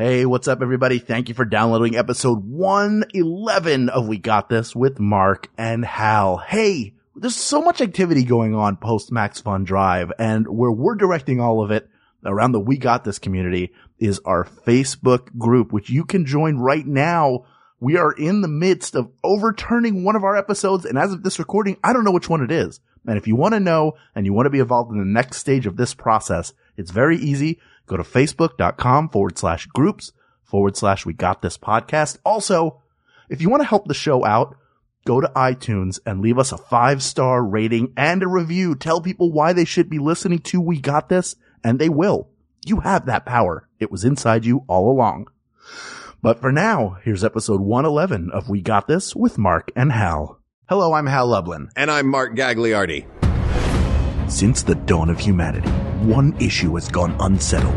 Hey, what's up everybody? Thank you for downloading episode 111 of We Got This with Mark and Hal. Hey, there's so much activity going on post Max Fun Drive and where we're directing all of it around the We Got This community is our Facebook group, which you can join right now. We are in the midst of overturning one of our episodes. And as of this recording, I don't know which one it is. And if you want to know and you want to be involved in the next stage of this process, it's very easy. Go to facebook.com forward slash groups forward slash we got this podcast. Also, if you want to help the show out, go to iTunes and leave us a five star rating and a review. Tell people why they should be listening to We Got This and they will. You have that power. It was inside you all along. But for now, here's episode 111 of We Got This with Mark and Hal. Hello, I'm Hal Lublin. And I'm Mark Gagliardi. Since the dawn of humanity, one issue has gone unsettled.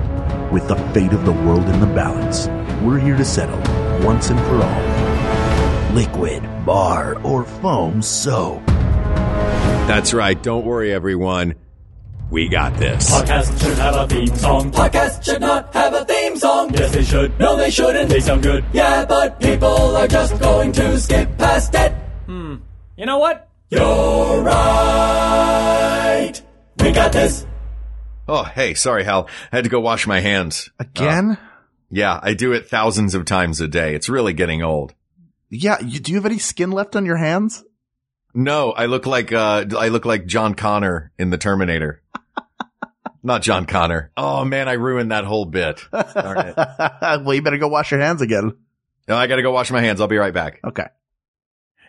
With the fate of the world in the balance, we're here to settle once and for all. Liquid, bar, or foam soap. That's right. Don't worry, everyone. We got this. Podcast should have a theme song. Podcast should not have a theme song. Yes, they should. No, they shouldn't. They sound good. Yeah, but people are just going to skip past it. Hmm. You know what? You're right. We got this. Oh, hey, sorry, Hal. I had to go wash my hands. Again? Yeah, I do it thousands of times a day. It's really getting old. yeah, you, do you have any skin left on your hands? No, I look like, uh, I look like John Connor in the Terminator. Not John Connor. Oh man, I ruined that whole bit. Darn it. well, you better go wash your hands again. No, I gotta go wash my hands. I'll be right back. Okay.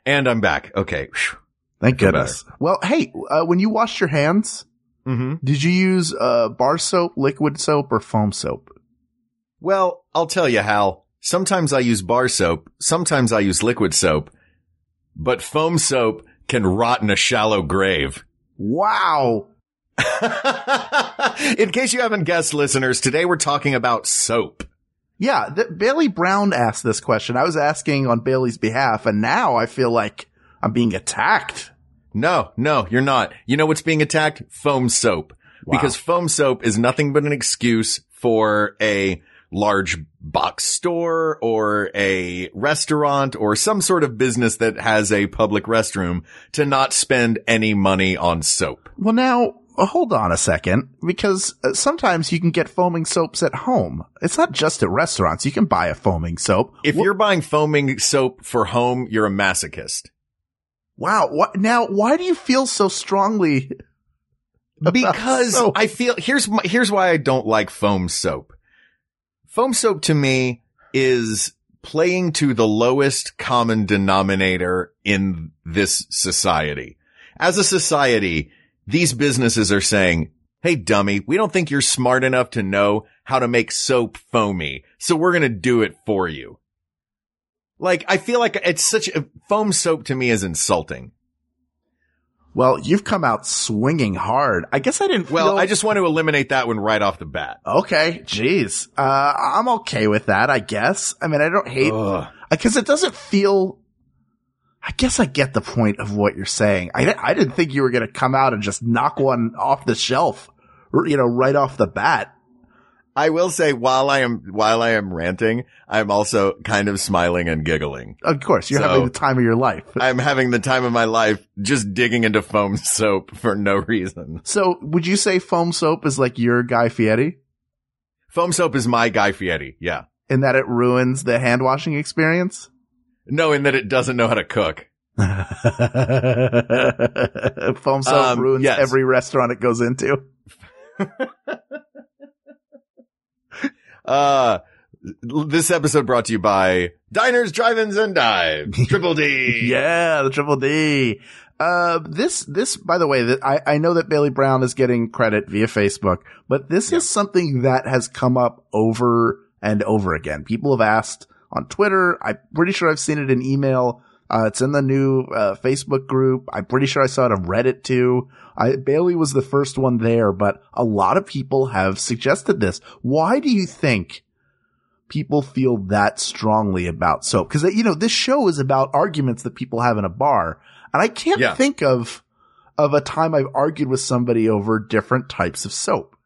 And I'm back. Okay. Phew. Thank Feel goodness. Well, hey, uh, when you washed your hands, Mm-hmm. did you use uh, bar soap, liquid soap, or foam soap? Well, I'll tell you, Hal. Sometimes I use bar soap. Sometimes I use liquid soap. But foam soap can rot in a shallow grave. Wow. in case you haven't guessed, listeners, today we're talking about soap. Yeah, th- Bailey Brown asked this question. I was asking on Bailey's behalf, and now I feel like I'm being attacked. No, no, you're not. You know what's being attacked? Foam soap. Wow. Because foam soap is nothing but an excuse for a large box store or a restaurant or some sort of business that has a public restroom to not spend any money on soap. Well, now uh, hold on a second, because uh, sometimes you can get foaming soaps at home. It's not just at restaurants. You can buy a foaming soap. If you're buying foaming soap for home, you're a masochist. Wow. What, now, why do you feel so strongly? because soap? I feel here's my, here's why I don't like foam soap. Foam soap to me is playing to the lowest common denominator in this society. As a society, these businesses are saying, Hey dummy, we don't think you're smart enough to know how to make soap foamy. So we're going to do it for you. Like, I feel like it's such a foam soap to me is insulting. Well, you've come out swinging hard. I guess I didn't Well, I just want to eliminate that one right off the bat. Okay, jeez. Uh, I'm okay with that, I guess. I mean, I don't hate, because it doesn't feel, I guess I get the point of what you're saying. I, I didn't think you were going to come out and just knock one off the shelf, you know, right off the bat. I will say while I am while I am ranting, I'm also kind of smiling and giggling. Of course, you're So- having the time of your life. I'm having the time of my life just digging into foam soap for no reason. So would you say foam soap is like your Guy Fieri Foam soap is my Guy Fieri. Yeah. in that it ruins the hand washing experience? Knowing that it doesn't know how to cook. foam soap Um, ruins yes. every restaurant it goes into. Uh, this episode brought to you by Diners, Drive-Ins, and Dives. Triple D. Yeah, the triple D. Uh, this, this, by the way, that I, I know that Bailey Brown is getting credit via Facebook, but this is something that has come up over and over again. People have asked on Twitter. I'm pretty sure I've seen it in email. Uh, it's in the new, uh, Facebook group. I'm pretty sure I saw it on Reddit too. I, Bailey was the first one there, but a lot of people have suggested this. Why do you think people feel that strongly about soap? Cause you know, this show is about arguments that people have in a bar. And I can't Yeah. think of, of a time I've argued with somebody over different types of soap.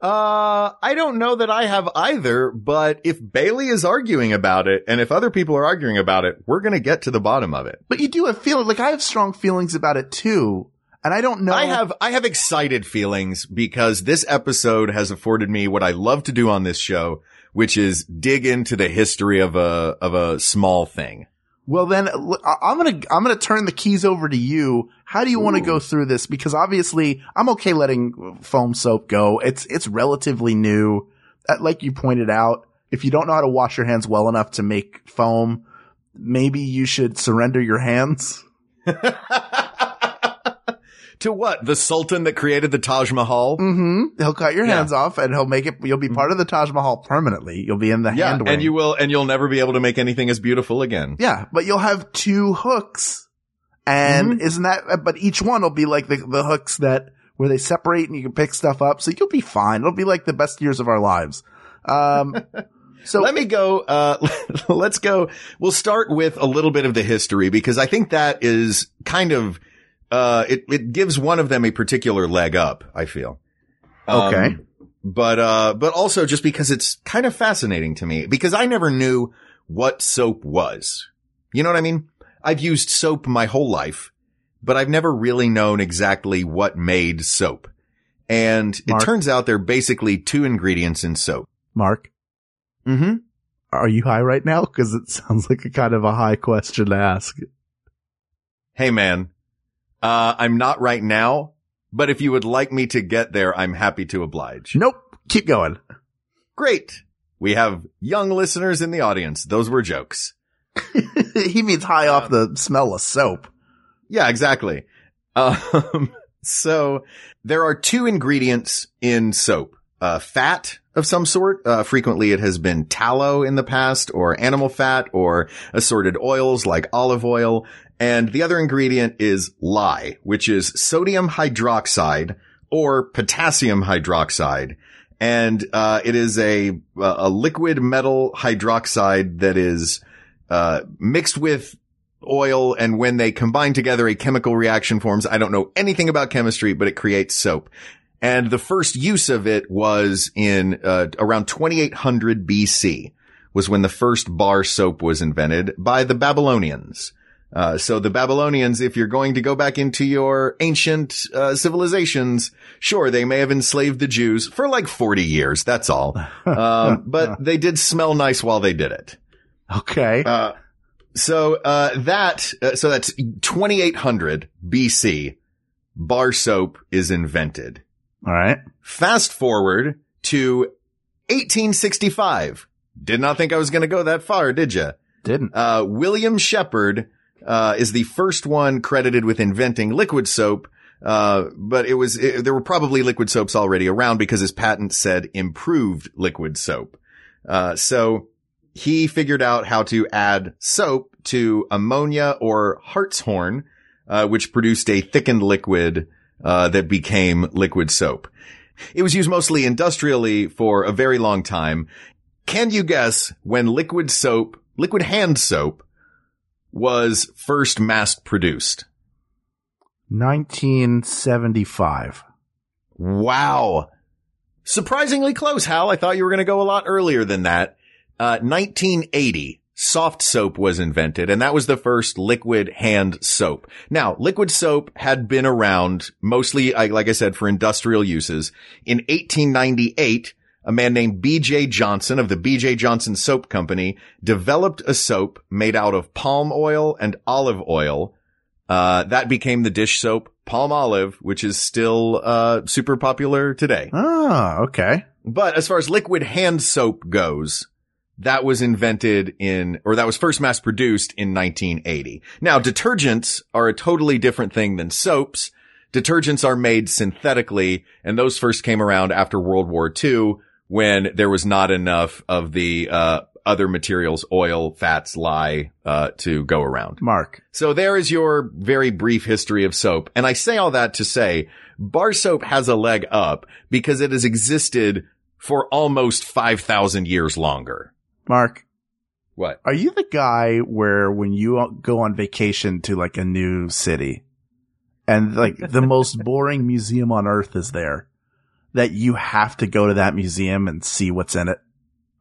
Uh, I don't know that I have either, but if Bailey is arguing about it and if other people are arguing about it, we're going to get to the bottom of it. But you do have feelings, like I have strong feelings about it too. And I don't know. I have, I have excited feelings because this episode has afforded me what I love to do on this show, which is dig into the history of a, of a small thing. Well, then I'm gonna I'm gonna turn the keys over to you. How do you want to go through this? Because obviously, I'm okay letting foam soap go. It's it's relatively new. Uh, Like you pointed out, if you don't know how to wash your hands well enough to make foam, maybe you should surrender your hands. to what? The Sultan that created the Taj Mahal? Mm-hmm. He'll cut your Yeah. hands off, and he'll make it. You'll be part of the Taj Mahal permanently. You'll be in the Yeah. hand wing. And you will, and you'll never be able to make anything as beautiful again. Yeah, but you'll have two hooks. And Mm-hmm. isn't that, but each one will be like the, the hooks that, where they separate and you can pick stuff up. So you'll be fine. It'll be like the best years of our lives. Um, so Let me go, uh, let's go. We'll start with a little bit of the history because I think that is kind of, uh, it, it gives one of them a particular leg up, I feel. Um, Okay. but, uh, but also just because it's kind of fascinating to me because I never knew what soap was. You know what I mean? I've used soap my whole life, but I've never really known exactly what made soap. And Mark? it turns out there are basically two ingredients in soap. Mark, Mm-hmm. are you high right now? Cause it sounds like a kind of a high question to ask. Hey man, uh, I'm not right now, but if you would like me to get there, I'm happy to oblige. Nope. Keep going. Great. We have young listeners in the audience. Those were jokes. he means high off the smell of soap. Yeah, exactly. Um, so there are two ingredients in soap. Uh, fat of some sort. Uh, frequently it has been tallow in the past or animal fat or assorted oils like olive oil. And the other ingredient is lye, which is sodium hydroxide or potassium hydroxide. And, uh, it is a, a liquid metal hydroxide that is, uh, mixed with oil and when they combine together a chemical reaction forms. I don't know anything about chemistry, but it creates soap. And the first use of it was in uh, around 2800 BC was when the first bar soap was invented by the Babylonians. Uh, so the Babylonians, if you're going to go back into your ancient uh, civilizations, sure, they may have enslaved the Jews for like 40 years. That's all. Um, but they did smell nice while they did it. Okay. Uh, so, uh, that, uh, so that's 2800 BC. Bar soap is invented. All right. Fast forward to 1865. Did not think I was going to go that far, did you? Didn't. Uh, William Shepard, uh, is the first one credited with inventing liquid soap. Uh, but it was, it, there were probably liquid soaps already around because his patent said improved liquid soap. Uh, so he figured out how to add soap to ammonia or hartshorn, uh, which produced a thickened liquid, uh, that became liquid soap. It was used mostly industrially for a very long time. Can you guess when liquid soap, liquid hand soap was first mass produced? 1975. Wow. Surprisingly close, Hal. I thought you were going to go a lot earlier than that. Uh, 1980, Softsoap was invented and that was the first liquid hand soap. Now, liquid soap had been around mostly, like I said, for industrial uses. In 1898, a man named BJ Johnson of the BJ Johnson Soap Company developed a soap made out of palm oil and olive oil. Uh, that became the dish soap Palmolive, which is still, uh, super popular today. Oh, okay. But as far as liquid hand soap goes, that was invented in, or that was first mass produced in 1980. Now, detergents are a totally different thing than soaps. Detergents are made synthetically, and those first came around after World War II when there was not enough of the, uh, other materials, oil, fats, lye, uh, to go around. Mark. So there is your very brief history of soap. And I say all that to say bar soap has a leg up because it has existed for almost 5,000 years longer. Mark. What? Are you the guy where when you go on vacation to like a new city and like the most boring museum on earth is there, that you have to go to that museum and see what's in it?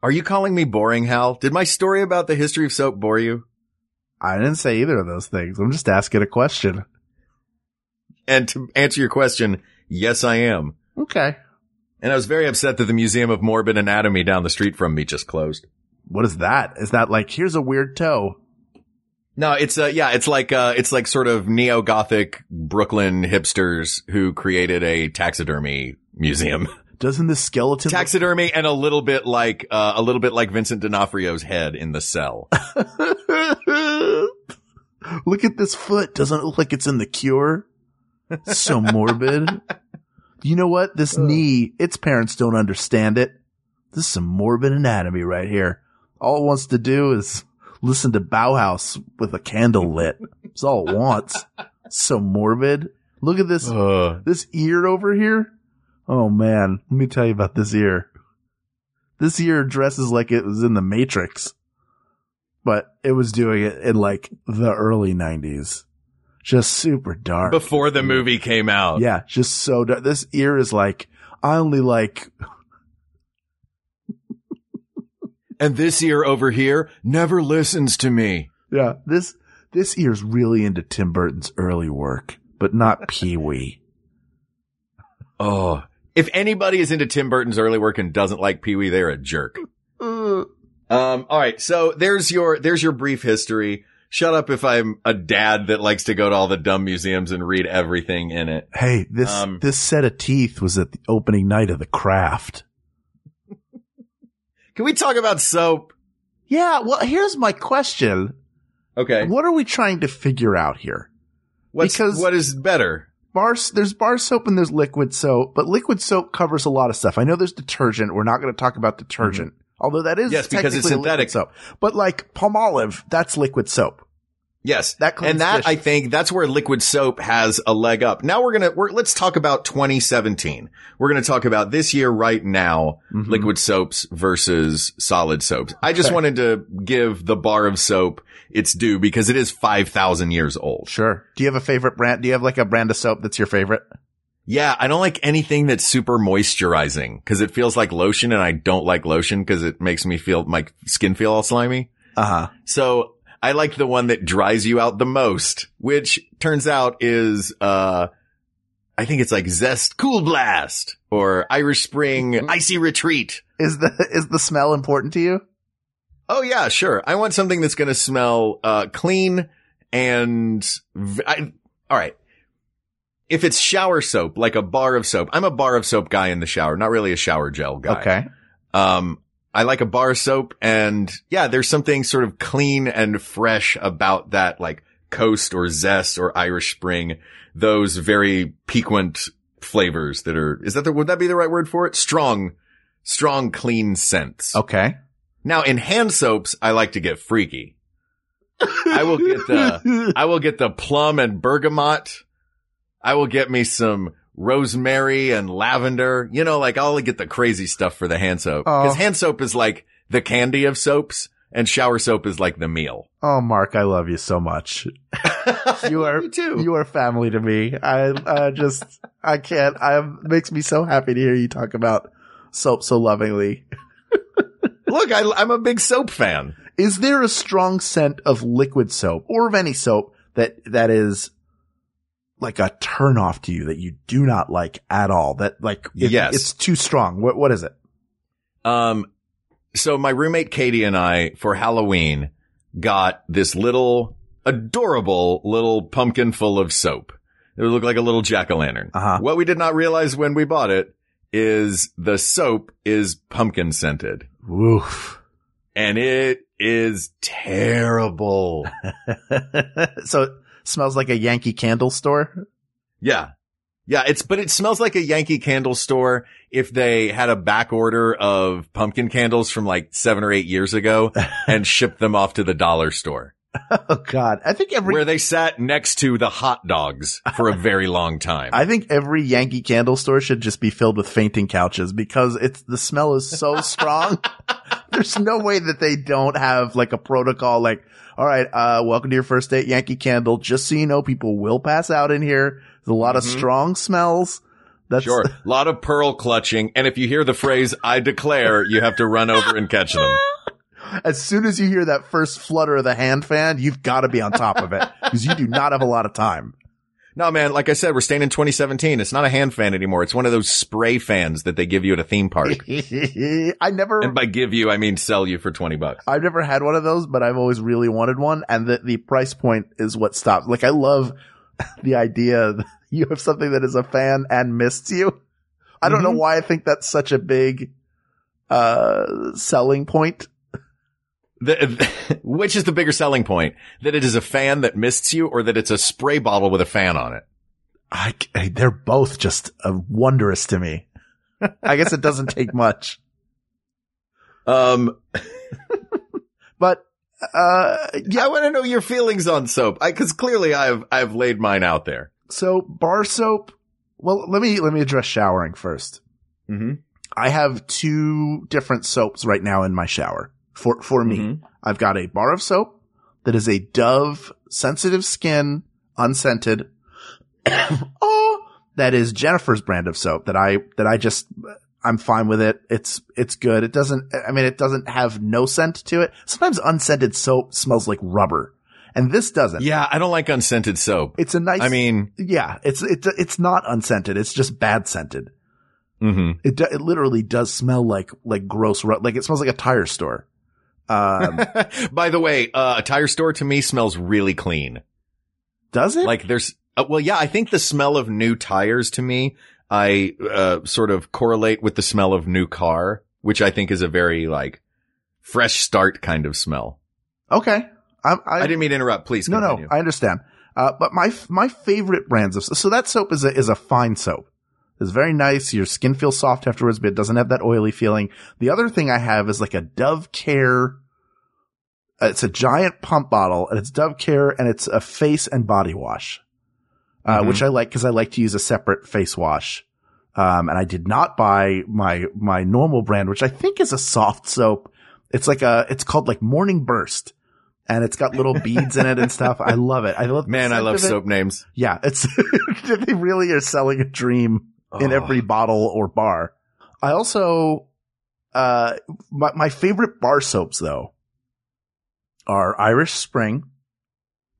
Are you calling me boring, Hal? Did my story about the history of soap bore you? I didn't say either of those things. I'm just asking a question. And to answer your question, yes, I am. Okay. And I was very upset that the Museum of Morbid Anatomy down the street from me just closed. What is that? Is that like, here's a weird toe? No, it's uh yeah, it's like uh it's like sort of neo-gothic Brooklyn hipsters who created a taxidermy museum. Doesn't the skeleton taxidermy and a little bit like uh a little bit like Vincent D'Onofrio's head in the cell. look at this foot? Doesn't it look like it's in the cure? So morbid. you know what? This knee, its parents don't understand it. This is some morbid anatomy right here. All it wants to do is listen to Bauhaus with a candle lit. That's all it wants. So morbid. Look at this, Uh, this ear over here. Oh man, let me tell you about this ear. This ear dresses like it was in the Matrix, but it was doing it in like the early nineties. Just super dark. before the movie came out. Yeah, just so dark. This ear is like, I only like, And this ear over here never listens to me. yeah, this, this ear's really into Tim Burton's early work, but not Pee Wee. Oh. If anybody is into Tim Burton's early work and doesn't like Pee-wee, they're a jerk. Um, all right. So there's your, there's your brief history. Shut up if I'm a dad that likes to go to all the dumb museums and read everything in it. Hey, this, Um, this set of teeth was at the opening night of the craft. Can we talk about soap? Yeah, well, here's my question. Okay. What are we trying to figure out here? What's, because- what is better? Bar, there's bar soap and there's liquid soap, but liquid soap covers a lot of stuff. I know there's detergent. We're not going to talk about detergent, although that is Mm-hmm. Yes, because it's synthetic. soap. But like Palmolive, that's liquid soap. Yes. That and that. I think that's where liquid soap has a leg up. Now we're to, we're, let's talk about 2017. We're to talk about this year right now, Mhm. liquid soaps versus solid soaps. I just Okay. wanted to give the bar of soap its due because it is 5,000 years old. Sure. Do you have a favorite brand? Do you have like a brand of soap that's your favorite? Yeah. I don't like anything that's super moisturizing because it feels like lotion and I don't like lotion because it makes me feel my skin feel all slimy. Uh huh. So I like the one that dries you out the most, which turns out is, uh, I think it's like Zest Cool Blast or Irish Spring Icy Retreat. Is the, is the smell important to you? Oh yeah, sure. I want something that's going to smell, uh, clean and, v- I, all right. If it's shower soap, like a bar of soap, I'm a bar of soap guy in the shower, not really a shower gel guy. Okay. Um, I like a bar soap and yeah, there's something sort of clean and fresh about that, like coast or zest or Irish spring, those very piquant flavors that are, is that the, would that be the right word for it? Strong, strong, clean scents. Okay. Now in hand soaps, I like to get freaky. I will get the, I will get the plum and bergamot. I will get me some rosemary and lavender. You know, like I'll get the crazy stuff for the hand soap. Oh. Cause hand soap is like the candy of soaps and shower soap is like the meal. Oh, Mark, I love you so much. You are, Me too. you are family to me. I, I just, I can't, I makes me so happy to hear you talk about soap so lovingly. Look, I, I'm a big soap fan. Is there a strong scent of liquid soap or of any soap that, that is like a turnoff to you that you do not like at all? That like, if Yes. it's too strong. What, what is it? Um, so my roommate Katie and I for Halloween got this little adorable little pumpkin full of soap. It would look like a little jack-o'-lantern. Uh-huh. What we did not realize when we bought it is the soap is pumpkin scented Woof. and it is terrible. so smells like a Yankee candle store. yeah. Yeah, it's, but it smells like a Yankee candle store if they had a back order of pumpkin candles from like seven or eight years ago and shipped them off to the dollar store. Oh God. I think every, where they sat next to the hot dogs for a very long time. I think every Yankee candle store should just be filled with fainting couches because it's, the smell is so strong. There's no way that they don't have like a protocol like, all right, uh, welcome to your first date Yankee candle. Just so you know, people will pass out in here. There's a lot of Mhm. strong smells. That's Sure. A lot of pearl clutching. And if you hear the phrase, I declare, you have to run over and catch them. as soon as you hear that first flutter of the hand fan, you've got to be on top of it because you do not have a lot of time. No, man, like I said, we're staying in 2017. It's not a hand fan anymore. It's one of those spray fans that they give you at a theme park. I never, and by give you, I mean sell you for 20 bucks. I've never had one of those, but I've always really wanted one. And the, the price point is what stops. Like I love the idea that you have something that is a fan and mists you. I don't know Mhm. why I think that's such a big, uh, selling point. The, which is the bigger selling point? That it is a fan that mists you or that it's a spray bottle with a fan on it? I, I- they're both just uh, wondrous to me. I guess it doesn't take much, Um, but, uh, yeah. I want to know your feelings on soap. I, cause clearly I've, I've laid mine out there. So bar soap. Well, let me, let me address showering first. Mm-hmm. I have two different soaps right now in my shower for, for me. Mhm. I've got a bar of soap that is a Dove sensitive skin, unscented. oh, that is Jennifer's brand of soap that I, that I just, I'm fine with it. It's, it's good. It doesn't, I mean, it doesn't have no scent to it. Sometimes unscented soap smells like rubber and this doesn't. Yeah. I don't like unscented soap. It's a nice, I mean, yeah, it's, it's, it's not unscented. It's just bad scented. mhm. It, it literally does smell like, like gross, like it smells like a tire store. Um, By the way, uh, a tire store to me smells really clean. does it? Like there's, uh, well, yeah, I think the smell of new tires to me, I, uh, sort of correlate with the smell of new car, which I think is a very like fresh start kind of smell. okay. I, I, I, didn't mean to interrupt. Please no, continue. no, I understand. Uh, but my, my favorite brands of, so that soap is a, is a fine soap. It's very nice. Your skin feels soft afterwards, but it doesn't have that oily feeling. The other thing I have is like a Dove Care. uh, It's a giant pump bottle and it's Dove Care and it's a face and body wash, uh, Mhm. which I like because I like to use a separate face wash. Um, and I did not buy my, my normal brand, which I think is a Softsoap. It's like a, it's called like Morning Burst and it's got little beads in it and stuff. I love it. I love Man, I love soap names. Yeah, it's they really are selling a dream in every bottle or bar. I also uh my, my favorite bar soaps though are Irish Spring.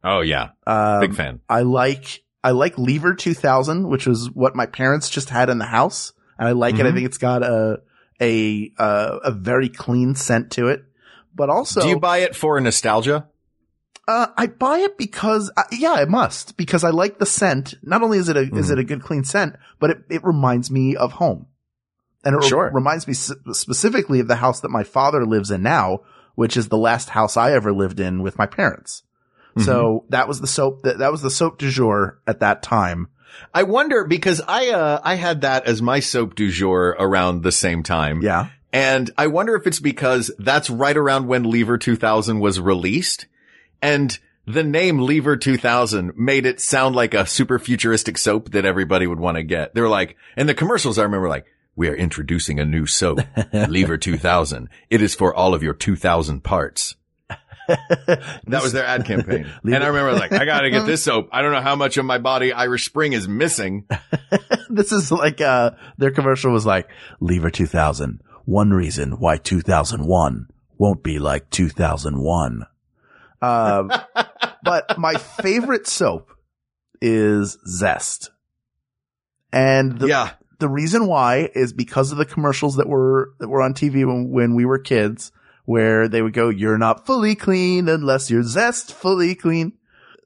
Oh yeah. Um, Big fan. I like I like Lever 2000, which was what my parents just had in the house, and I like it. I Mhm. think it's got a a uh, a very clean scent to it. But also, Do you buy it for nostalgia? Uh, I buy it because, uh, yeah, I must because I like the scent. Not only is it a is Mhm. it a good clean scent, but it, it reminds me of home, and it re- reminds me s- specifically of the house that my father lives in now, which is the last house I ever lived in with my parents. Mm-hmm. So that was the soap that that was the soap du jour at that time. I wonder because I, uh, I had that as my soap du jour around the same time. Yeah, And I wonder if it's because that's right around when Lever 2000 was released and the name Lever 2000 made it sound like a super futuristic soap that everybody would want to get. They're like, and the commercials I remember like, we are introducing a new soap, Lever 2000. It is for all of your 2000 parts. That was their ad campaign. and I remember like, I gotta get this soap. I don't know how much of my body Irish Spring is missing. this is like uh their commercial was like Lever 2000. One reason why 2001 won't be like 2001. Um, but my favorite soap is Zest. And the, yeah. the reason why is because of the commercials that were, that were on TV when, when we were kids, where they would go, you're not fully clean unless you're Zest fully clean.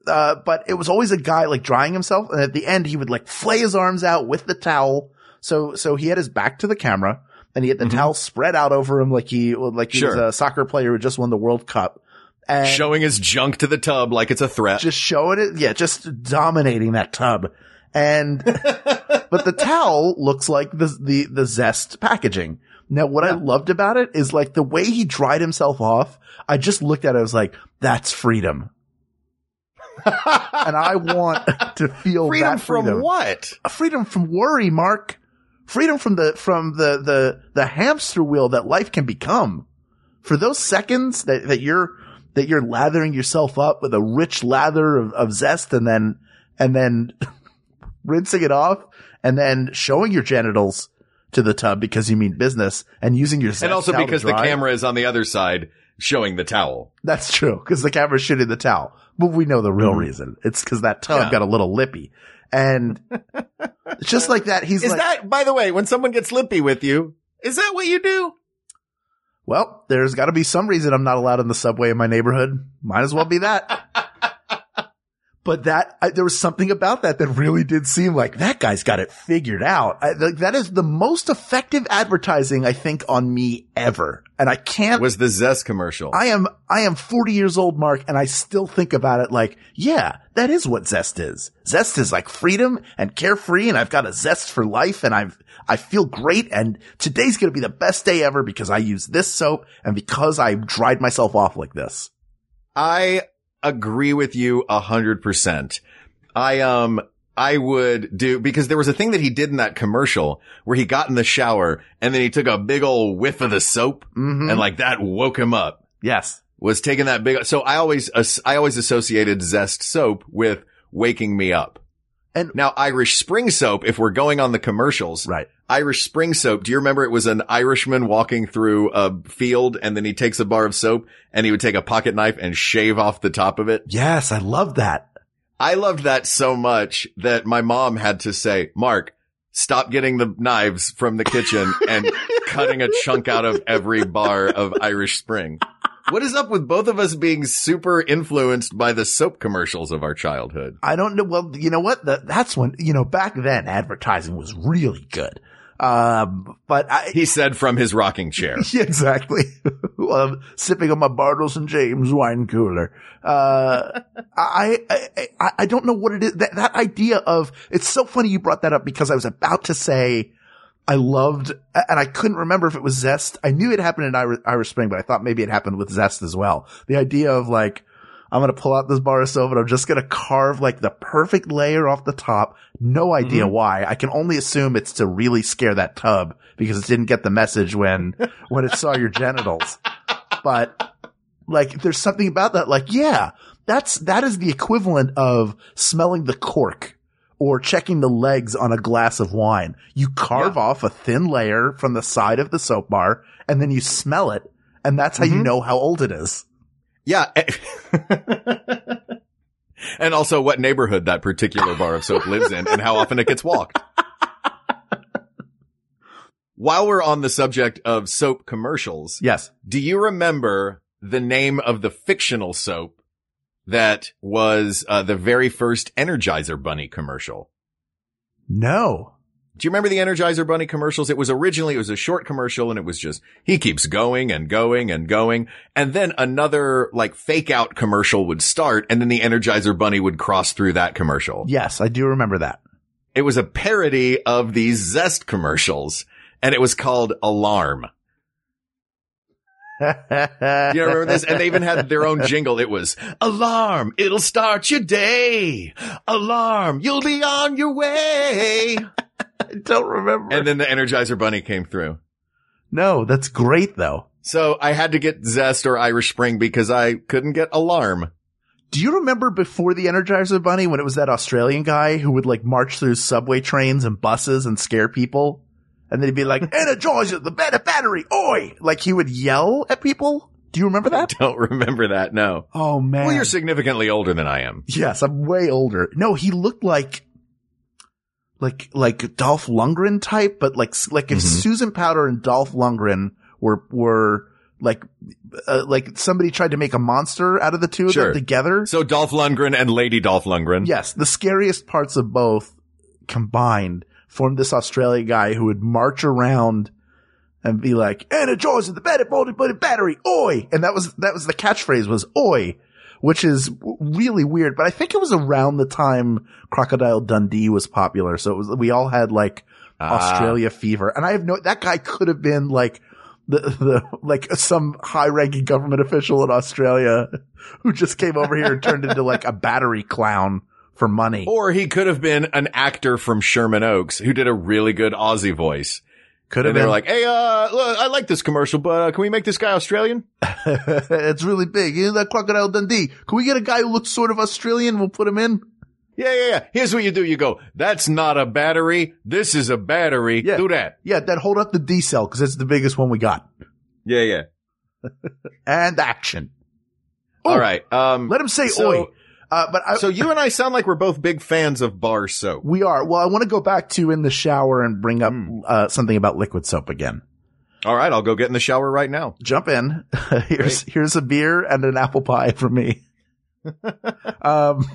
Uh, but it was always a guy like drying himself. And at the end, he would like flay his arms out with the towel. So, so he had his back to the camera and he had the Mhm. towel spread out over him like he, like he was a soccer player who just won the World Cup. And Showing his junk to the tub like it's a threat. just showing it. Yeah, just dominating that tub. And, but the towel looks like the, the, the zest packaging. Now, what I loved about it is like the way he dried himself off. I just looked at it. I was like, that's freedom. and I want to feel freedom that freedom. from what? Freedom from worry, Mark. Freedom from the, from the, the, the hamster wheel that life can become. For those seconds that, that you're, that you're lathering yourself up with a rich lather of, of zest and then, and then rinsing it off and then showing your genitals to the tub because you mean business and using your and also towel to because the camera is on the other side showing the towel. That's true because the camera's shooting the towel, but we know the real Mhm. reason. It's because that tub Yeah. got a little lippy, and just like that, he's Is like, that, by the way, when someone gets lippy with you, is that what you do? "Well, there's got to be some reason I'm not allowed in the subway in my neighborhood. Might as well be that." But that I, there was something about that that really did seem like that guy's got it figured out. I, like, that is the most effective advertising I think on me ever, and I can't Was the Zest commercial? I am, I am 40 years old, Mark, and I still think about it like, yeah, that is what zest is. Zest is like freedom and carefree and I've got a zest for life and I've, I feel great and today's going to be the best day ever because I use this soap and because I dried myself off like this. I agree with you a hundred percent. I, um, I would do, because there was a thing that he did in that commercial where he got in the shower and then he took a big old whiff of the soap Mm-hmm. and like that woke him up. yes. Was taking that big, so I always, I always associated Zest soap with waking me up. And- now Irish Spring soap, if we're going on the commercials, Right. Irish Spring soap. Do you remember it was an Irishman walking through a field and then he takes a bar of soap and he would take a pocket knife and shave off the top of it? Yes. I love that. I loved that so much that my mom had to say, Mark, stop getting the knives from the kitchen and cutting a chunk out of every bar of Irish Spring. What is up with both of us being super influenced by the soap commercials of our childhood? I don't know. Well, you know what? That, that's when, you know, back then advertising was really good. Um, but I, He said from his rocking chair. Exactly. While sipping on my Bartles and Jaymes wine cooler. Uh, I, I, I, I don't know what it is. That, that idea of, it's so funny you brought that up because I was about to say, I loved, and I couldn't remember if it was Zest. I knew it happened in Irish, Irish Spring, but I thought maybe it happened with Zest as well. The idea of like, I'm going to pull out this bar of soap and I'm just going to carve like the perfect layer off the top. No idea mm-hmm. why. I can only assume it's to really scare that tub because it didn't get the message when, when it saw your genitals. But like, there's something about that. Like, yeah, that's, that is the equivalent of smelling the cork or checking the legs on a glass of wine. You carve off a thin layer from the side of the soap bar and then you smell it. And that's how you mm-hmm. know how old it is. Yeah. and also what neighborhood that particular bar of soap lives in and how often it gets walked. While we're on the subject of soap commercials, Yes. do you remember the name of the fictional soap that was uh, the very first Energizer Bunny commercial? No. Do you remember the Energizer Bunny commercials? It was originally, it was a short commercial and it was just, he keeps going and going and going. And then another like fake out commercial would start and then the Energizer Bunny would cross through that commercial. Yes, I do remember that. It was a parody of these Zest commercials and it was called Alarm. You remember this? And they even had their own jingle. It was alarm. It'll start your day. Alarm. You'll be on your way. I don't remember. And then the Energizer Bunny came through. no, that's great though. So I had to get Zest or Irish Spring because I couldn't get Alarm. Do you remember before the Energizer Bunny when it was that Australian guy who would like march through subway trains and buses and scare people? And then he'd be like, Energizer, the better battery, oi! Like he would yell at people? Do you remember that? Don't remember that. No. Oh man. Well, you're significantly older than I am. Yes, I'm way older. No, he looked like, like, like Dolph Lundgren type, but like, like if Mhm. Susan Powter and Dolph Lundgren were, were like, uh, like somebody tried to make a monster out of the two of Sure. them together. So Dolph Lundgren and Lady Dolph Lundgren. Yes, the scariest parts of both combined formed this Australia guy who would march around and be like, "Energizer the better body battery, oi!" And that was that was the catchphrase was "oi," which is really weird. But I think it was around the time Crocodile Dundee was popular, so it was we all had like Ah. Australia fever, and I have no that guy could have been like. The, the, like some high ranking government official in Australia who just came over here and turned into like a battery clown for money. Or he could have been an actor from Sherman Oaks who did a really good Aussie voice. Could have And they been were like, hey, uh, look, I like this commercial, but uh, can we make this guy Australian? it's really big. You know that Crocodile Dundee. Can we get a guy who looks sort of Australian? We'll put him in. Yeah, yeah, yeah. Here's what you do. You go, that's not a battery. This is a battery. Yeah. Do that. Yeah, then hold up the D cell because that's the biggest one we got. Yeah, yeah. And action. All Ooh. right. Um, Let him say So- oi. Uh, but I, so you and I sound like we're both big fans of bar soap. we are. Well, I want to go back to in the shower and bring up Hmm. uh, something about liquid soap again. All right. I'll go get in the shower right now. Jump in. here's here's a beer and an apple pie for me. um,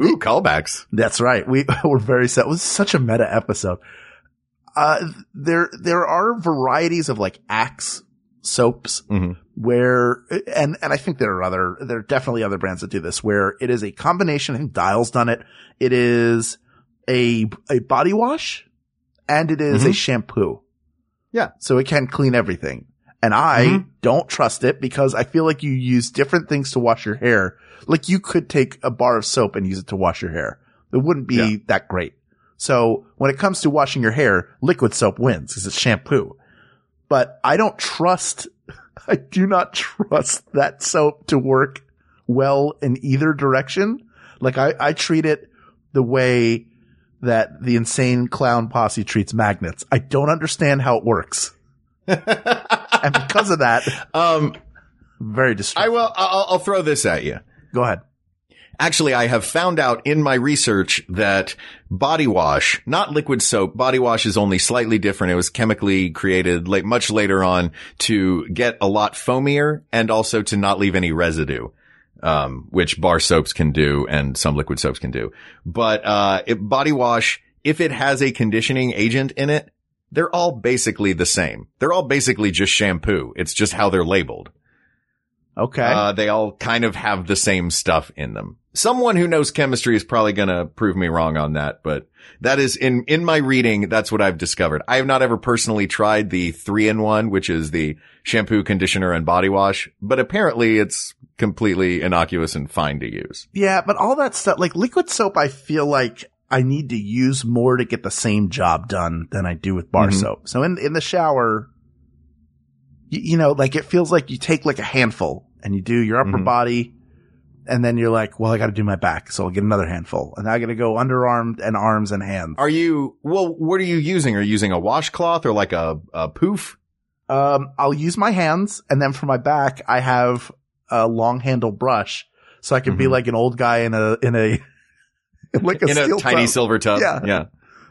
Ooh, callbacks. That's right. We were very set. It was such a meta episode. Uh, there, there are varieties of like Axe soaps Mhm. Where, and, and I think there are other, there are definitely other brands that do this where it is a combination. I think Dial's done it. It is a, a body wash and it is a Mhm. shampoo. Yeah. So it can clean everything. And I Mhm. don't trust it because I feel like you use different things to wash your hair. Like you could take a bar of soap and use it to wash your hair. It wouldn't be Yeah. that great. So when it comes to washing your hair, liquid soap wins because it's shampoo. But I don't trust, I do not trust that soap to work well in either direction. Like I, I treat it the way that the insane clown posse treats magnets. I don't understand how it works. And because of that, um, very I will, I'll, I'll throw this at you. Go ahead. Actually, I have found out in my research that body wash, not liquid soap, body wash is only slightly different. It was chemically created late, much later on to get a lot foamier and also to not leave any residue. Um, which bar soaps can do and some liquid soaps can do. But, uh, it, body wash, if it has a conditioning agent in it, they're all basically the same. They're all basically just shampoo. It's just how they're labeled. Okay. Uh, they all kind of have the same stuff in them. Someone who knows chemistry is probably going to prove me wrong on that, but that is in, in my reading, that's what I've discovered. I have not ever personally tried the three in one, which is the shampoo, conditioner, and body wash, but apparently it's completely innocuous and fine to use. yeah, but all that stuff, like liquid soap, I feel like I need to use more to get the same job done than I do with bar Mhm. soap. So in, in the shower, you, you know, like it feels like you take like a handful and you do your upper Mhm. body and then you're like, well, I got to do my back. So I'll get another handful and I got to go underarm and arms and hands. Are you, well, what are you using? Are you using a washcloth or like a, a poof? Um, I'll use my hands and then for my back, I have a long handle brush so I can be Mhm. like an old guy in a, in a, like a in a tiny tub. silver tub? Yeah. Yeah.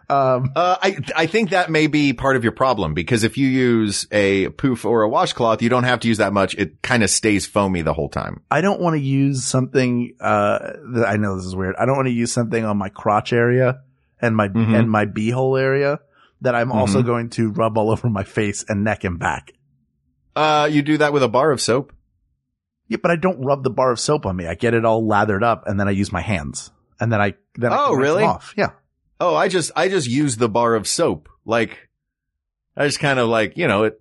Um, Uh, I I think that may be part of your problem because if you use a poof or a washcloth, you don't have to use that much. It kind of stays foamy the whole time. I don't want to use something, uh, that I know this is weird. I don't want to use something on my crotch area and my, Mhm. and my beehole area that I'm also Mhm. going to rub all over my face and neck and back. Uh, you do that with a bar of soap. Yeah, but I don't rub the bar of soap on me. I get it all lathered up and then I use my hands and then I, then I Oh, rinse them really? off. Yeah. Oh, I just I just use the bar of soap. Like I just kind of like you know it.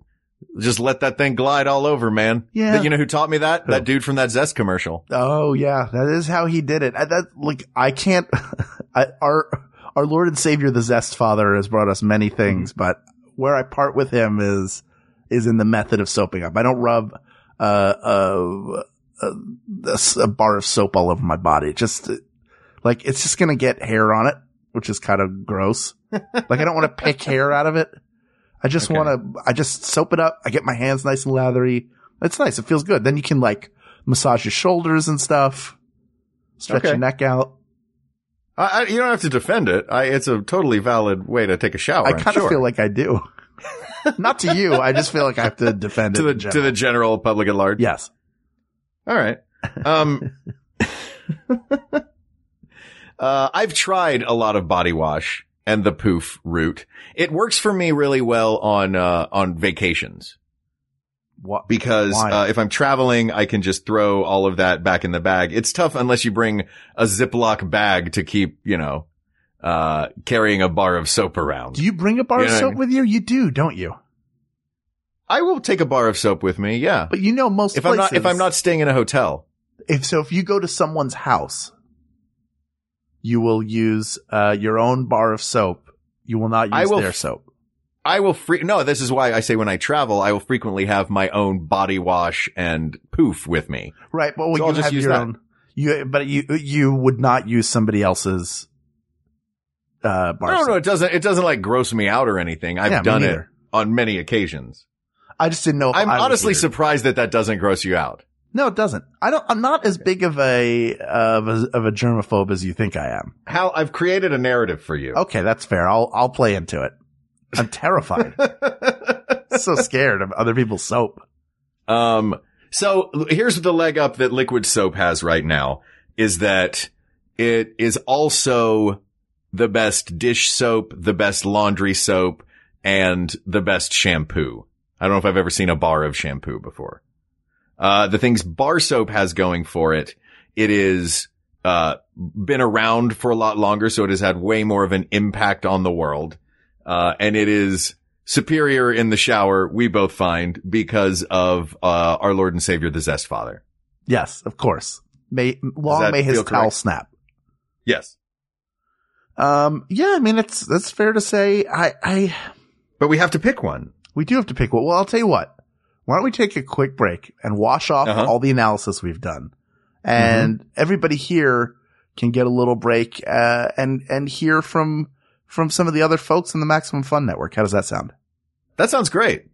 Just let that thing glide all over, man. Yeah. You know who taught me that? Who? That dude from that Zest commercial. Oh yeah, that is how he did it. I, that like I can't. I, our our Lord and Savior, the Zest Father, has brought us many things, but where I part with him is is in the method of soaping up. I don't rub uh, uh, uh, a, s- a bar of soap all over my body. It Just uh, like it's just gonna get hair on it, which is kind of gross. like I don't want to pick hair out of it. I just Okay. want to. I just soap it up. I get my hands nice and lathery. It's nice. It feels good. Then you can like massage your shoulders and stuff. Stretch Okay. your neck out. I, I, you don't have to defend it. I, it's a totally valid way to take a shower. I kind of sure. feel like I do. Not to you. I just feel like I have to defend to it. the to the general. general public at large. yes. All right. Um, uh, I've tried a lot of body wash and the poof route. It works for me really well on, uh, on vacations What? because, uh, if I'm traveling, I can just throw all of that back in the bag. It's tough unless you bring a Ziploc bag to keep, you know, uh, carrying a bar of soap around. Do you bring a bar You of what I soap mean? with you? You do, don't you? I will take a bar of soap with me. Yeah. But you know most If I'm not, if I'm not staying in a hotel. if so, if you go to someone's house, you will use uh, your own bar of soap. You will not use will their f- soap. I will free, no, this is why I say when I travel, I will frequently have my own body wash and poof with me. Right, but well, So you have use your that. own. You, but you, you would not use somebody else's, uh, bar No, no, it doesn't. It doesn't like gross me out or anything. I've Yeah, done it on many occasions. I just didn't know. I'm honestly surprised that that doesn't gross you out. No, it doesn't. I don't, I'm not as big of a, of a, of a germaphobe as you think I am. Hal, I've created a narrative for you. Okay. That's fair. I'll, I'll play into it. I'm terrified. so scared of other people's soap. Um, so here's the leg up that liquid soap has right now is that it is also the best dish soap, the best laundry soap, and the best shampoo. I don't know if I've ever seen a bar of shampoo before. Uh, the things bar soap has going for it, it is, uh, been around for a lot longer, so it has had way more of an impact on the world. Uh, and it is superior in the shower, we both find, because of, uh, our Lord and Savior, the Zest Father. Yes, of course. May, long may his towel correct? snap. Yes. Um, yeah, I mean, it's, that's fair to say. I, I, But we have to pick one. we do have to pick one. Well, I'll tell you what. Why don't we take a quick break and wash off Uh-huh. all the analysis we've done and everybody here can get a little break, uh, and, and hear from, from some of the other folks in the Maximum Fun Network. How does that sound? That sounds great.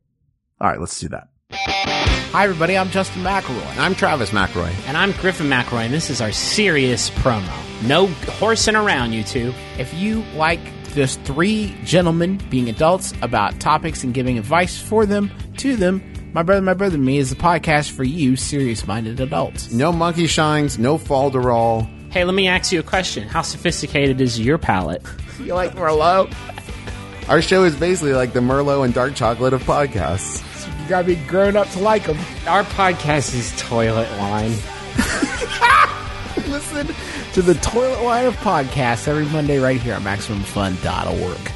All right, let's do that. Hi, everybody. I'm Justin McElroy. I'm Travis McElroy. And I'm Griffin McElroy, and this is our serious promo. No horsing around, you two. If you like just three gentlemen being adults about topics and giving advice for them, to them, My Brother, My Brother, Me is the podcast for you, serious minded adults. No monkey shines, no falderall. Hey, let me ask you a question. How sophisticated is your palate? You like Merlot? Our show is basically like the Merlot and dark chocolate of podcasts. You gotta be grown up to like them. Our podcast is toilet wine. Listen to the Toilet Line of Podcasts every Monday right here at MaximumFun.org.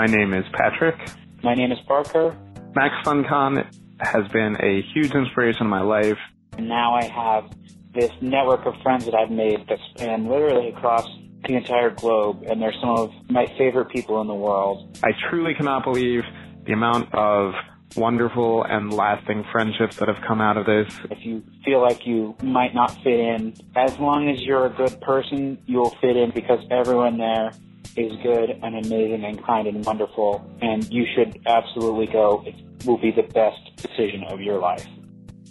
My name is Patrick. My name is Parker, Max FunCon has been a huge inspiration in my life. and now I have this network of friends that I've made that span literally across the entire globe, and they're some of my favorite people in the world. I truly cannot believe the amount of wonderful and lasting friendships that have come out of this. If you feel like you might not fit in, as long as you're a good person, you'll fit in because everyone there is good and amazing and kind and wonderful, and you should absolutely go. It will be the best decision of your life.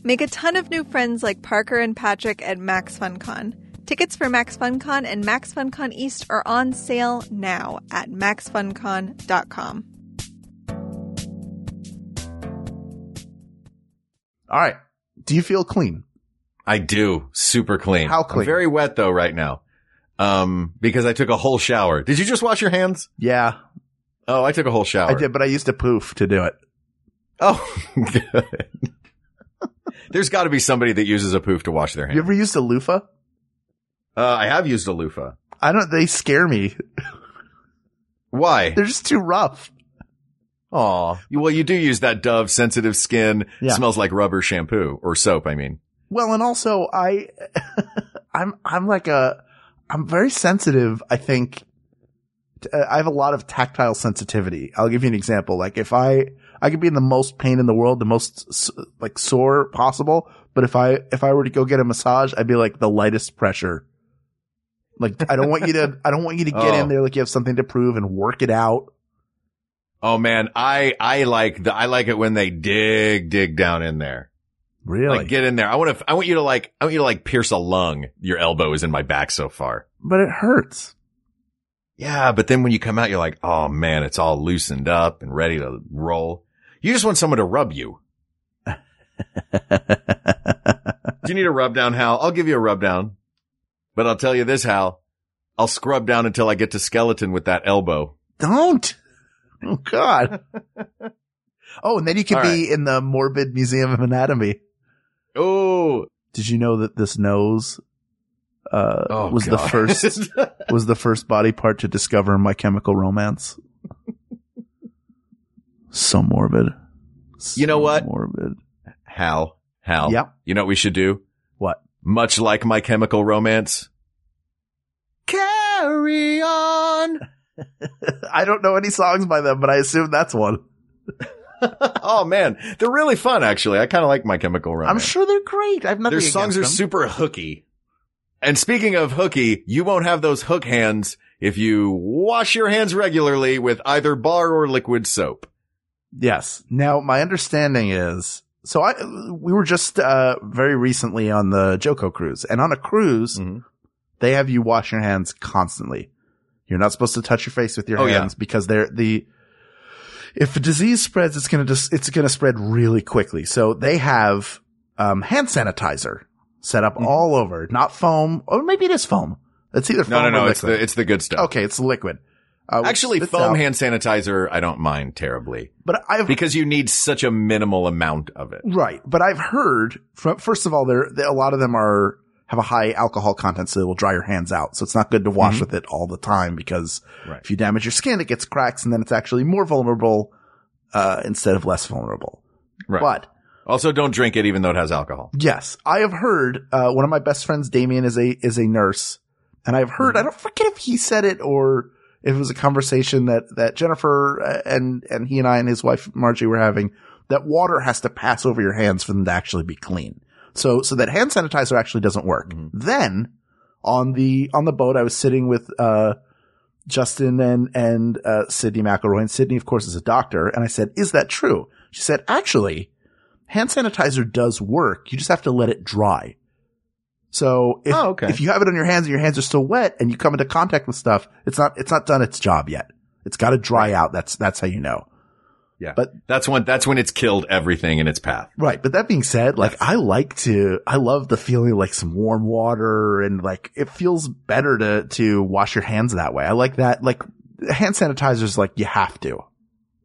Make a ton of new friends like Parker and Patrick at Max FunCon. Tickets for Max FunCon and Max FunCon East are on sale now at maxfuncon.com. All right. Do you feel clean? I do. Super clean. How clean? I'm very wet though right now. Um, because I took a whole shower. Did you just wash your hands? Yeah, Oh, I took a whole shower. I did, but I used a poof to do it. Oh, good. There's got to be somebody that uses a poof to wash their hands. You ever used a loofah? Uh, I have used a loofah. I don't, they scare me. Why? They're just too rough. Aw. Well, you do use that Dove sensitive skin. Yeah. Smells like rubber shampoo or soap. I mean, Well, and also I, I'm, I'm like a, I'm very sensitive. I think uh, I have a lot of tactile sensitivity. I'll give you an example. Like if I, I could be in the most pain in the world, the most like sore possible. But if I, if I were to go get a massage, I'd be like the lightest pressure. Like I don't want you to, I don't want you to get Oh. in there like you have something to prove and work it out. oh man, I, I like the, I like it when they dig, dig down in there. Really? Like get in there. I want to, I want you to like, I want you to like pierce a lung. Your elbow is in my back so far. but it hurts. Yeah, but then when you come out, you're like, oh man, it's all loosened up and ready to roll. You just want someone to rub you. Do you need a rub down, Hal? I'll give you a rub down. But I'll tell you this, Hal. I'll scrub down until I get to skeleton with that elbow. Don't. Oh God. oh, and then you could All be in the morbid museum of anatomy. Oh, Did you know that this nose uh oh was the first was the first body part to discover my chemical romance? so morbid. You know what? Morbid. Hal, Hal. Yep. You know what we should do? What? Much like my chemical romance. Carry on. I don't know any songs by them, but I assume that's one. oh man, they're really fun. Actually, I kind of like My Chemical Romance. I'm sure they're great. I've nothing. Their songs are them. super hooky. And speaking of hooky, you won't have those hook hands if you wash your hands regularly with either bar or liquid soap. Yes. Now, my understanding is, so I, we were just, uh, very recently on the JoCo cruise and on a cruise, Mhm. they have you wash your hands constantly. You're not supposed to touch your face with your Oh, yeah. hands because they're the, if a disease spreads, it's going to just, it's going to spread really quickly. So they have, um, hand sanitizer set Mm-hmm. up all over, not foam, or maybe it is foam. It's either foam No, no, or no. It's the, it's the good stuff. okay, it's liquid. Uh, Actually, foam out. hand sanitizer, I don't mind terribly but I've because you need such a minimal amount of it. Right. But I've heard from, first of all, there- a lot of them are, have a high alcohol content, so it will dry your hands out. So it's not good to wash with it all the time because Mm-hmm. Right. if you damage your skin, it gets cracks and then it's actually more vulnerable, uh, instead of less vulnerable. Right. But also, don't drink it even though it has alcohol. yes, I have heard, uh, one of my best friends, Damien, is a, is a nurse. And I've heard, I don't forget if he said it or if it was a conversation that, that Jennifer uh, and, and he and I and his wife Margie were having that water has to pass over your hands for them to actually be clean. So, so that hand sanitizer actually doesn't work. Then on the, on the boat, I was sitting with, uh, Justin and, and, uh, Sydnee McElroy. And Sydnee, of course, is a doctor. And I said, is that true? She said, actually, hand sanitizer does work. You just have to let it dry. So if, Oh, okay. if you have it on your hands and your hands are still wet and you come into contact with stuff, it's not, it's not done its job yet. It's got to dry out. That's, that's how you know. Yeah. But- that's when, that's when it's killed everything in its path. Right. But that being said, like I like to, I love the feeling of like some warm water and like it feels better to, to wash your hands that way. I like that. Like hand sanitizer is like you have to.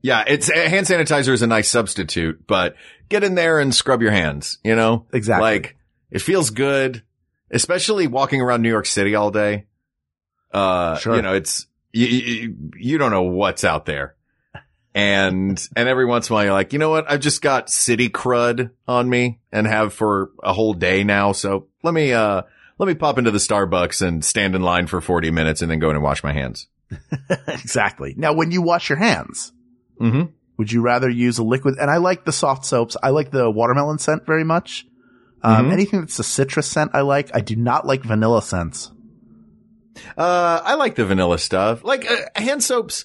Yeah. It's hand sanitizer is a nice substitute, but get in there and scrub your hands, you know? Exactly. Like it feels good, especially walking around New York City all day. Uh, Sure. you know, it's, you, you, you don't know what's out there. And, and every once in a while you're like, you know what? I've just got city crud on me and have for a whole day now. So let me, uh, let me pop into the Starbucks and stand in line for 40 minutes and then go in and wash my hands. exactly. Now, when you wash your hands, Mm-hmm. would you rather use a liquid? And I like the Softsoaps. I like the watermelon scent very much. Um, Mhm. anything that's a citrus scent, I like. I do not like vanilla scents. Uh, I like the vanilla stuff. Like uh, hand soaps,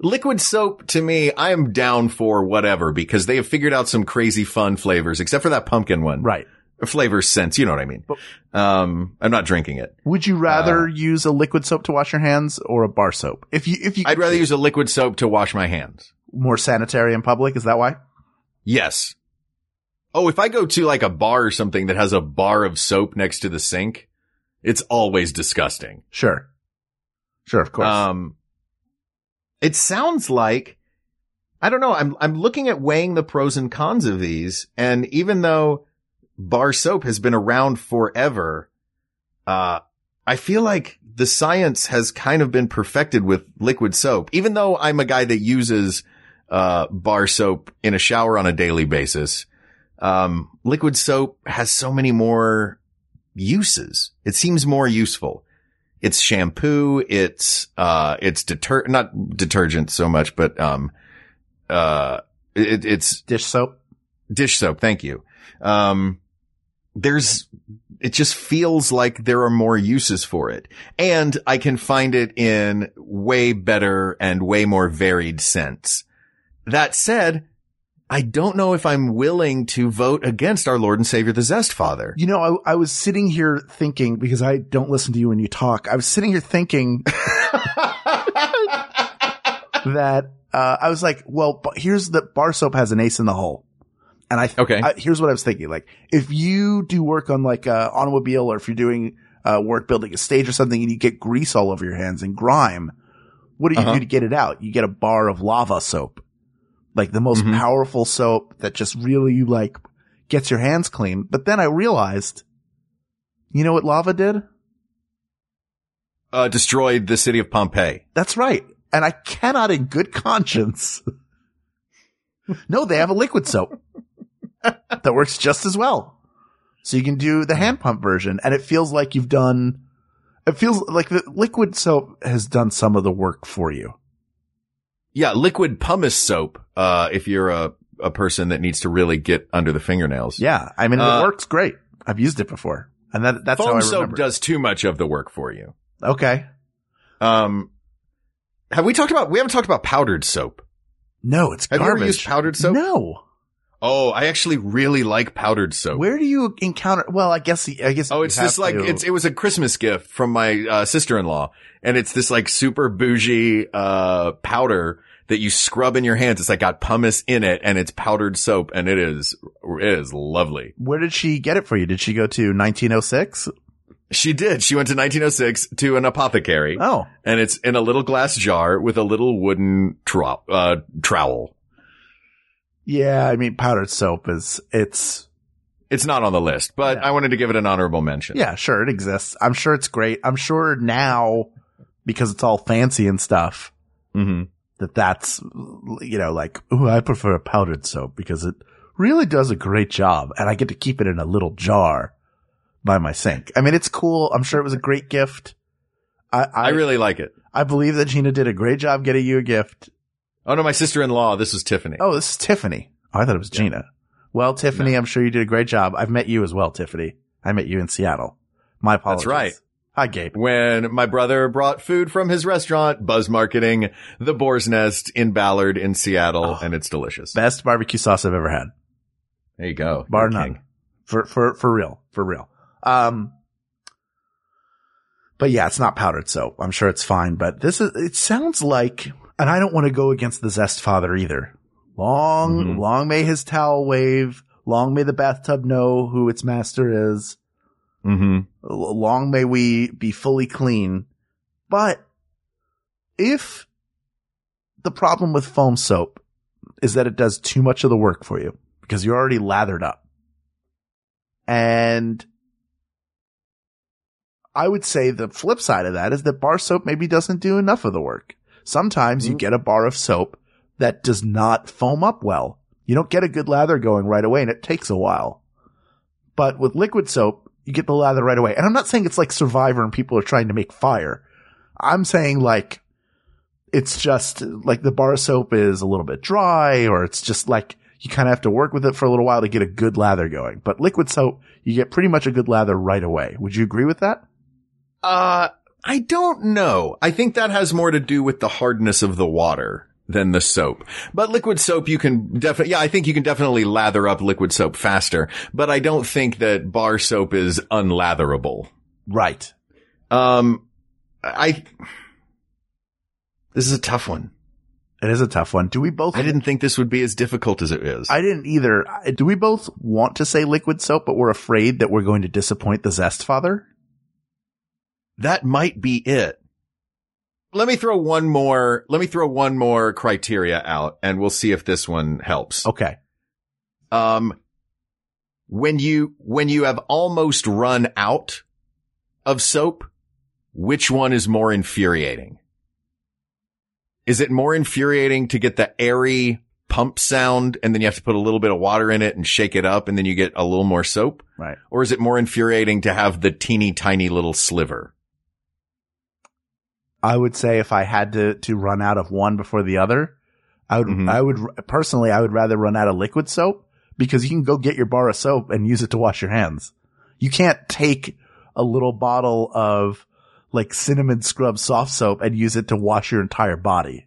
liquid soap to me, I am down for whatever because they have figured out some crazy fun flavors, except for that pumpkin one. Right. Flavor sense, you know what I mean. Um, I'm not drinking it. Would you rather Uh, use a liquid soap to wash your hands or a bar soap? If you, if you, I'd rather use a liquid soap to wash my hands. more sanitary in public, is that why? Yes. Oh, if I go to like a bar or something that has a bar of soap next to the sink, it's always disgusting. Sure. Sure, of course. Um, it sounds like, I don't know. I'm, I'm looking at weighing the pros and cons of these. And even though bar soap has been around forever, uh, I feel like the science has kind of been perfected with liquid soap, even though I'm a guy that uses, uh, bar soap in a shower on a daily basis. Um, liquid soap has so many more uses. It seems more useful it's shampoo, it's, uh, it's deter, not detergent so much, but, um, uh, it, it's Dish soap. dish soap. Thank you. Um, there's, it just feels like there are more uses for it and I can find it in way better and way more varied scents. That said, I don't know if I'm willing to vote against our Lord and Savior, the Zest Father. You know, I, I was sitting here thinking because I don't listen to you when you talk. I was sitting here thinking that uh, I was like, well, here's the bar soap has an ace in the hole, and I Okay. I, here's what I was thinking: like, if you do work on like a automobile, or if you're doing uh, work building a stage or something, and you get grease all over your hands and grime, what do you Uh-huh. do to get it out? You get a bar of lava soap, like the most Mhm. powerful soap that just really like gets your hands clean. But then I realized, you know what lava did? Uh, destroyed the city of Pompeii. That's right. And I cannot in good conscience. no, they have a liquid soap that works just as well. So you can do the hand pump version and it feels like you've done, it feels like the liquid soap has done some of the work for you. Yeah, liquid pumice soap. Uh, if you're a a person that needs to really get under the fingernails. Yeah. I mean, Uh, it works great. I've used it before. And that, that's how I soap remember. does too much of the work for you. Okay. Um, have we talked about, we haven't talked about powdered soap. No, it's Have garbage. you ever used powdered soap? No. Oh, I actually really like powdered soap. Where do you encounter? Well, I guess, I guess. Oh, it's this like to- it's it was a Christmas gift from my uh, sister-in-law, and it's this like super bougie uh powder that you scrub in your hands. It's like got pumice in it, and it's powdered soap, and it is it is lovely. Where did she get it for you? Did she go to 1906? She did. She went to 1906 to an apothecary, Oh, and it's in a little glass jar with a little wooden trow- uh, trowel. yeah. I mean, powdered soap is, it's, It's not on the list, but Yeah. I wanted to give it an honorable mention. yeah, sure. It exists. I'm sure it's great. I'm sure now because it's all fancy and stuff hmm that that's, you know, like, ooh, I prefer a powdered soap because it really does a great job and I get to keep it in a little jar by my sink. I mean, it's cool. I'm sure it was a great gift. I, I, I really like it. I believe that Gina did a great job getting you a gift. Oh no, my sister-in-law. This is Tiffany. Oh, this is Tiffany. Oh, I thought it was Gina. Well, Tiffany, I'm sure you did a great job. I've met you as well, Tiffany. I met you in Seattle. My apologies. That's right. Hi, Gabe. when my brother brought food from his restaurant, Buzz Marketing, the Boar's Nest in Ballard in Seattle, Oh. and it's delicious. Best barbecue sauce I've ever had. There you go. Bar You're none. king. For, for, for real. For real. Um, but yeah, it's not powdered soap. I'm sure it's fine, but this is, it sounds like, and I don't want to go against the Zest father either. Long, Mhm. long may his towel wave. Long may the bathtub know who its master is. Mhm. long may we be fully clean. But if the problem with foam soap is that it does too much of the work for you because you're already lathered up. And I would say the flip side of that is that bar soap maybe doesn't do enough of the work. Sometimes you get a bar of soap that does not foam up well. You don't get a good lather going right away and it takes a while. But with liquid soap, you get the lather right away. And I'm not saying it's like Survivor and people are trying to make fire. I'm saying like it's just like the bar soap is a little bit dry or it's just like you kind of have to work with it for a little while to get a good lather going. But liquid soap, you get pretty much a good lather right away. Would you agree with that? Uh, I don't know. I think that has more to do with the hardness of the water than the soap. But liquid soap, you can definitely, yeah, I think you can definitely lather up liquid soap faster, but I don't think that bar soap is unlatherable. Right. Um, I, this is a tough one. It is a tough one. Do we both? I didn't think this would be as difficult as it is. I didn't either. Do we both want to say liquid soap, but we're afraid that we're going to disappoint the Zest father? that might be it. Let me throw one more, let me throw one more criteria out and we'll see if this one helps. Okay. Um, when you, when you have almost run out of soap, which one is more infuriating? Is it more infuriating to get the airy pump sound and then you have to put a little bit of water in it and shake it up and then you get a little more soap? Right. Or is it more infuriating to have the teeny tiny little sliver? I would say if I had to, to run out of one before the other, I would, Mhm. I would personally, I would rather run out of liquid soap because you can go get your bar of soap and use it to wash your hands. You can't take a little bottle of like cinnamon scrub Softsoap and use it to wash your entire body.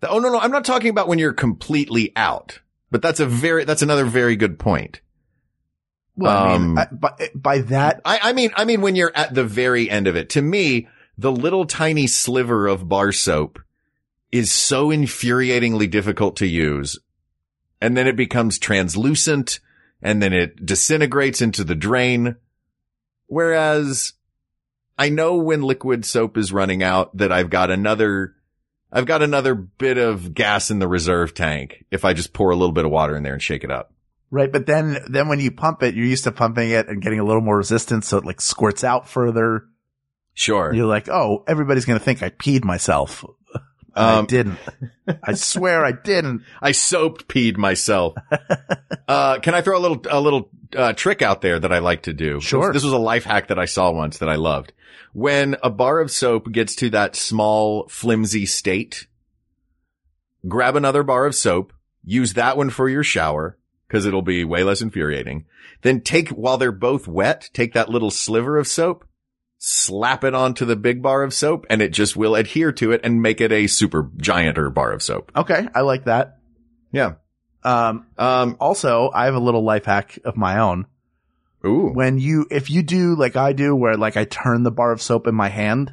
The- Oh no, no, I'm not talking about when you're completely out, but that's a very, that's another very good point. Well, I mean, Um, I, by, by that, I, I mean, I mean, when you're at the very end of it, to me, the little tiny sliver of bar soap is so infuriatingly difficult to use. And then it becomes translucent and then it disintegrates into the drain. Whereas I know when liquid soap is running out that I've got another, I've got another bit of gas in the reserve tank if I just pour a little bit of water in there and shake it up. right. But then, then when you pump it, you're used to pumping it and getting a little more resistance. So it like squirts out further. Sure. You're like, oh, everybody's going to think I peed myself. I Um, didn't. I swear I didn't. I soaped peed myself. uh, can I throw a little, a little, uh, trick out there that I like to do? Sure. This was a life hack that I saw once that I loved. When a bar of soap gets to that small, flimsy state, grab another bar of soap, use that one for your shower because it'll be way less infuriating. Then take, while they're both wet, take that little sliver of soap, slap it onto the big bar of soap and it just will adhere to it and make it a super gianter bar of soap. Okay. I like that. Yeah. Um, Um, also, I have a little life hack of my own. ooh. When you, if you do like I do, where like I turn the bar of soap in my hand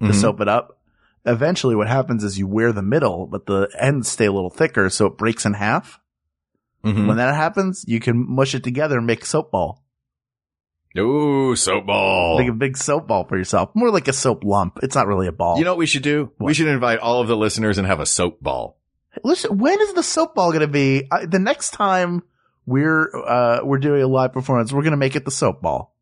to Mhm. soap it up, eventually what happens is you wear the middle, but the ends stay a little thicker, so it breaks in half. Mhm. When that happens, you can mush it together and make soap ball. Ooh, soap ball. Make a big soap ball for yourself. More like a soap lump. It's not really a ball. You know what we should do? We should invite all of the listeners and have a soap ball. Listen, when is the soap ball going to be? I, the next time we're uh we're doing a live performance, we're going to make it the soap ball.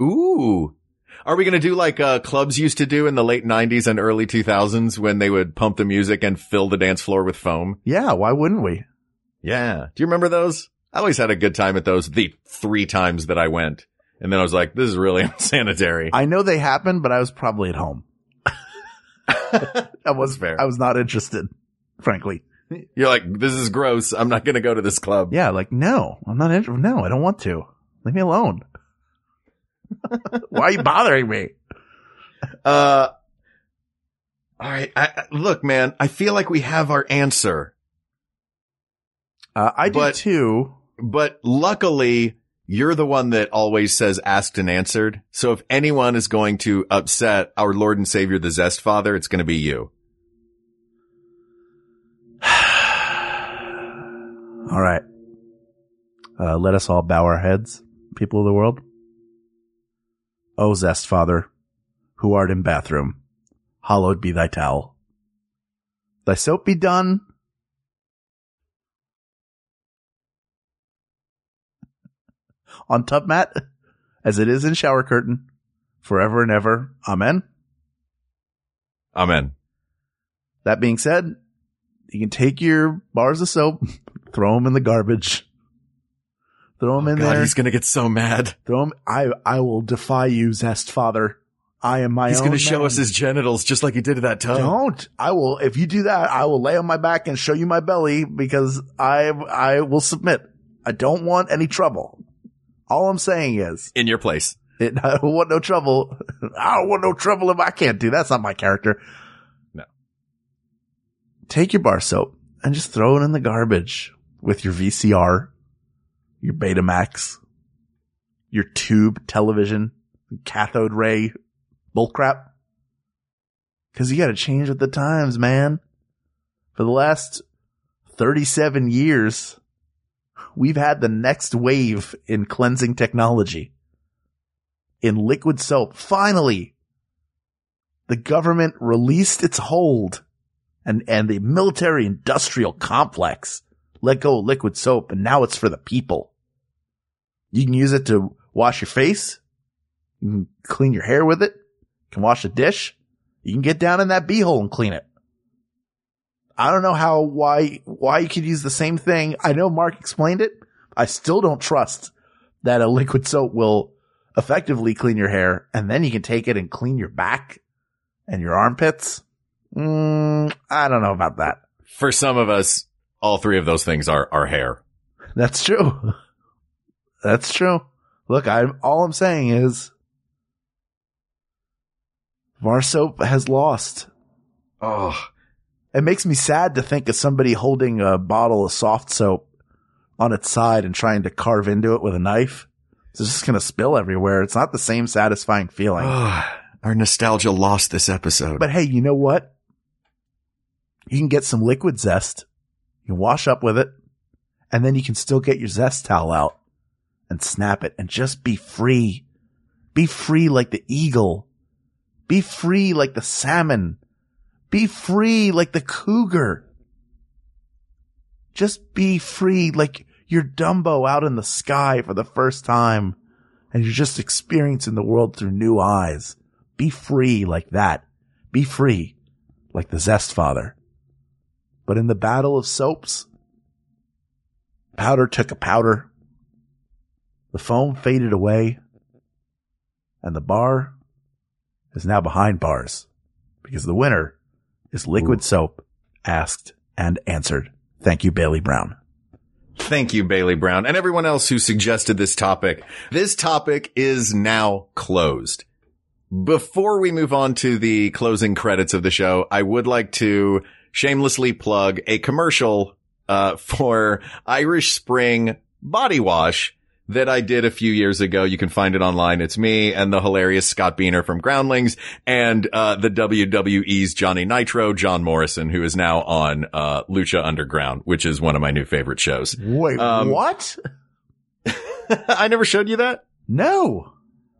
Ooh. Are we going to do like uh, clubs used to do in the late 90s and early 2000s when they would pump the music and fill the dance floor with foam? Yeah, why wouldn't we? Yeah. Do you remember those? I always had a good time at those the three times that I went. And then I was like, this is really unsanitary. I know they happened, but I was probably at home. I was fair. I was not interested, frankly. You're like, this is gross. I'm not going to go to this club. Yeah, like no, I'm not interested. No, I don't want to. Leave me alone. why are you bothering me? Uh, all right. I, I- look, man, I feel like we have our answer, Uh, I do But- too. but luckily you're the one that always says asked and answered. So if anyone is going to upset our Lord and Savior, the Zest Father, it's going to be you. All right. Uh, let us all bow our heads, people of the world. O Zest Father, who art in bathroom, hallowed be thy towel. Thy soap be done. On tub mat, as it is in shower curtain, forever and ever. Amen. Amen. That being said, you can take your bars of soap, throw them in the garbage, throw them oh in God, there. he's going to get so mad. Throw 'em- I I will defy you, Zest Father. I am my own. He's going to show us his genitals just like he did to that tub. Don't. I will. If you do that, I will lay on my back and show you my belly because I I will submit. I don't want any trouble. All I'm saying is, In your place. it, I don't want no trouble. I don't want no trouble if I can't do. That's not my character. No. Take your bar soap and just throw it in the garbage with your VCR, your Betamax, your tube television, cathode ray bullcrap. Cause you gotta change with the times, man. For the last 37 years, we've had the next wave in cleansing technology. In liquid soap. Finally, the government released its hold and, and the military industrial complex let go of liquid soap and now it's for the people. You can use it to wash your face. You can clean your hair with it. You can wash a dish. You can get down in that beehole and clean it. I don't know how, why, why you could use the same thing. I know Mark explained it. I still don't trust that a liquid soap will effectively clean your hair and then you can take it and clean your back and your armpits. Mm, I don't know about that. For some of us, all three of those things are our hair. That's true. That's true. Look, I'm, all I'm saying is Var soap has lost. Oh, It makes me sad to think of somebody holding a bottle of Softsoap on its side and trying to carve into it with a knife. It's just going to spill everywhere. It's not the same satisfying feeling. our nostalgia lost this episode. But hey, you know what? You can get some liquid zest. You wash up with it and then you can still get your zest towel out and snap it and just be free. Be free like the eagle. Be free like the salmon. Be free like the cougar. Just be free like you're Dumbo out in the sky for the first time and you're just experiencing the world through new eyes. Be free like that. Be free like the Zest Father. But in the battle of soaps, powder took a powder. The foam faded away and the bar is now behind bars because the winner is liquid soap asked and answered. Thank you, Bailey Brown. Thank you, Bailey Brown, and everyone else who suggested this topic. This topic is now closed. Before we move on to the closing credits of the show, I would like to shamelessly plug a commercial uh, for Irish Spring body wash that I did a few years ago. You can find it online. It's me and the hilarious Scott Beehner from Groundlings and uh, the WWE's Johnny Nitro, John Morrison, who is now on uh, Lucha Underground, which is one of my new favorite shows. Wait, Um, what? I never showed you that? No.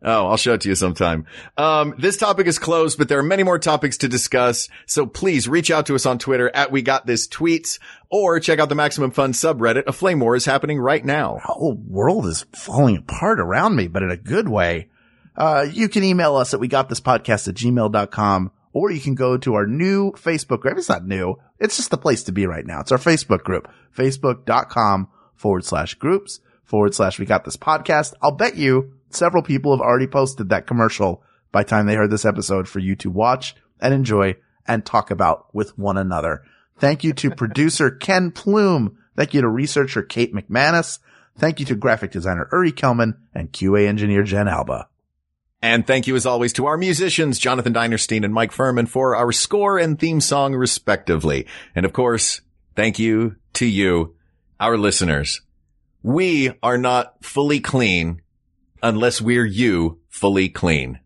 Oh, I'll show it to you sometime. Um, this topic is closed, but there are many more topics to discuss. So please reach out to us on Twitter at We Got This Tweets or check out the Maximum Fun subreddit. A flame war is happening right now. The whole world is falling apart around me, but in a good way. Uh, you can email us at we got this podcast at gmail.com or you can go to our new Facebook group. It's not new. It's just the place to be right now. It's our Facebook group, facebook.com forward slash groups forward slash we got this podcast. I'll bet you several people have already posted that commercial by the time they heard this episode for you to watch and enjoy and talk about with one another. Thank you to producer Ken Plume. Thank you to researcher Kate McManus. Thank you to graphic designer Uri Kelman and QA engineer Jen Alba. And thank you as always to our musicians, Jonathan Dinerstein and Mike Furman for our score and theme song respectively. And of course, thank you to you, our listeners. We are not fully clean unless we're you fully clean.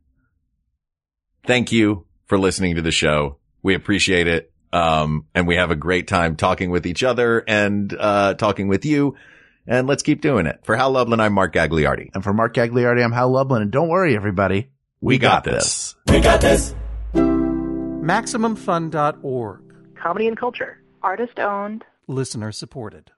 Thank you for listening to the show. We appreciate it. Um, and we have a great time talking with each other and, uh, talking with you. And let's keep doing it. For Hal Lublin, I'm Mark Gagliardi. And for Mark Gagliardi, I'm Hal Lublin. And don't worry, everybody. We got this. We got this. MaximumFun.org. Comedy and culture. Artist owned. Listener supported.